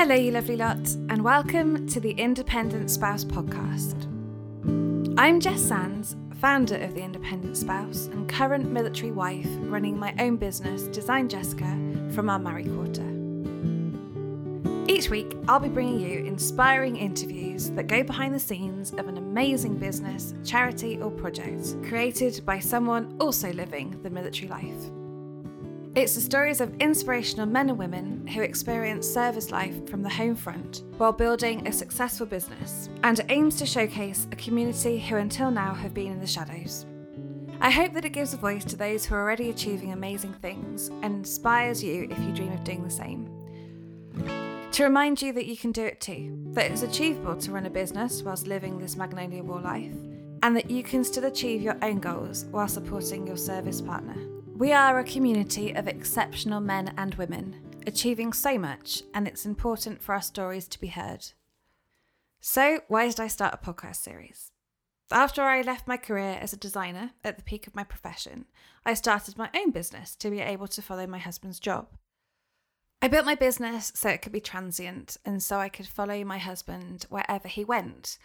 Hello, you lovely lot, and welcome to the Independent Spouse podcast. I'm Jess Sands, founder of the Independent Spouse and current military wife running my own business, Design Jessica, from our married quarter. Each week, I'll be bringing you inspiring interviews that go behind the scenes of an amazing business, charity, or project created by someone also living the military life. It's the stories of inspirational men and women who experience service life from the home front while building a successful business, and it aims to showcase a community who until now have been in the shadows. I hope that it gives a voice to those who are already achieving amazing things and inspires you if you dream of doing the same. To remind you that you can do it too, that it's achievable to run a business whilst living this Magnolia Wall life, and that you can still achieve your own goals while supporting your service partner. We are a community of exceptional men and women, achieving so much, and it's important for our stories to be heard. So, why did I start a podcast series? After I left my career as a designer at the peak of my profession, I started my own business to be able to follow my husband's job. I built my business so it could be transient and so I could follow my husband wherever he went.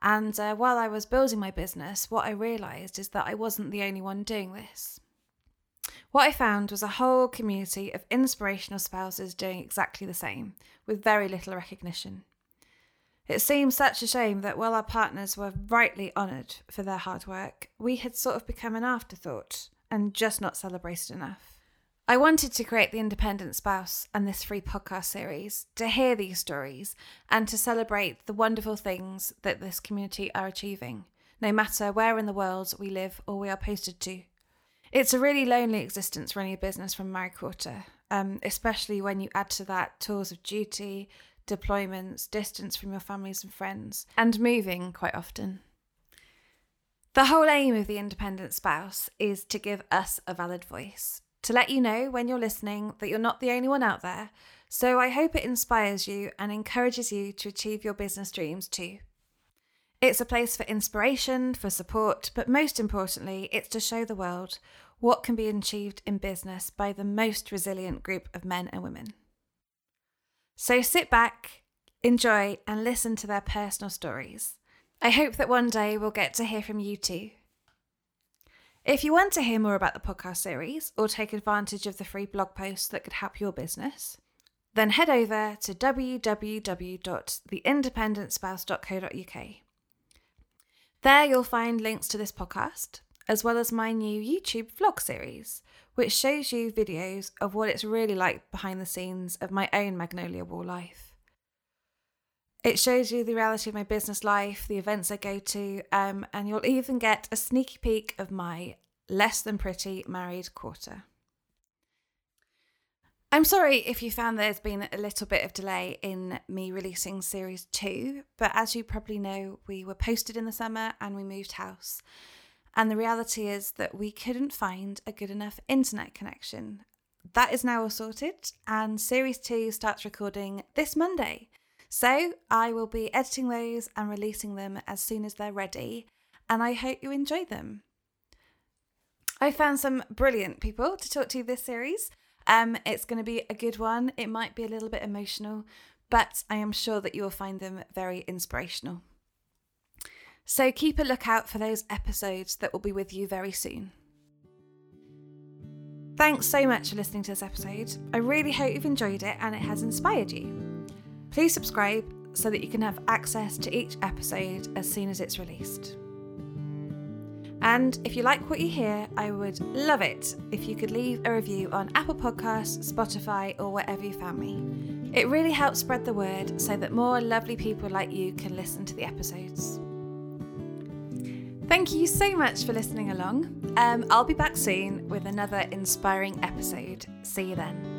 And uh, while I was building my business, what I realised is that I wasn't the only one doing this. What I found was a whole community of inspirational spouses doing exactly the same, with very little recognition. It seemed such a shame that while our partners were rightly honoured for their hard work, we had sort of become an afterthought and just not celebrated enough. I wanted to create the Independent Spouse and this free podcast series to hear these stories and to celebrate the wonderful things that this community are achieving, no matter where in the world we live or we are posted to. It's a really lonely existence running a business from married quarter, um, especially when you add to that tours of duty, deployments, distance from your families and friends, and moving quite often. The whole aim of the independent spouse is to give us a valid voice, to let you know when you're listening that you're not the only one out there. So I hope it inspires you and encourages you to achieve your business dreams too. It's a place for inspiration, for support, but most importantly, it's to show the world what can be achieved in business by the most resilient group of men and women. So sit back, enjoy, and listen to their personal stories. I hope that one day we'll get to hear from you too. If you want to hear more about the podcast series or take advantage of the free blog posts that could help your business, then head over to www.theindependentspouse.co.uk. There you'll find links to this podcast, as well as my new YouTube vlog series, which shows you videos of what it's really like behind the scenes of my own Magnolia Wall life. It shows you the reality of my business life, the events I go to, um, and you'll even get a sneaky peek of my less than pretty married quarter. I'm sorry if you found there's been a little bit of delay in me releasing series two, but as you probably know, we were posted in the summer and we moved house. And the reality is that we couldn't find a good enough internet connection. That is now all sorted, and series two starts recording this Monday. So I will be editing those and releasing them as soon as they're ready, and I hope you enjoy them. I found some brilliant people to talk to this series. Um, it's going to be a good one. It might be a little bit emotional, but I am sure that you will find them very inspirational. So keep a lookout for those episodes that will be with you very soon. Thanks so much for listening to this episode. I really hope you've enjoyed it and it has inspired you. Please subscribe so that you can have access to each episode as soon as it's released. And if you like what you hear, I would love it if you could leave a review on Apple Podcasts, Spotify, or wherever you found me. It really helps spread the word so that more lovely people like you can listen to the episodes. Thank you so much for listening along. Um, I'll be back soon with another inspiring episode. See you then.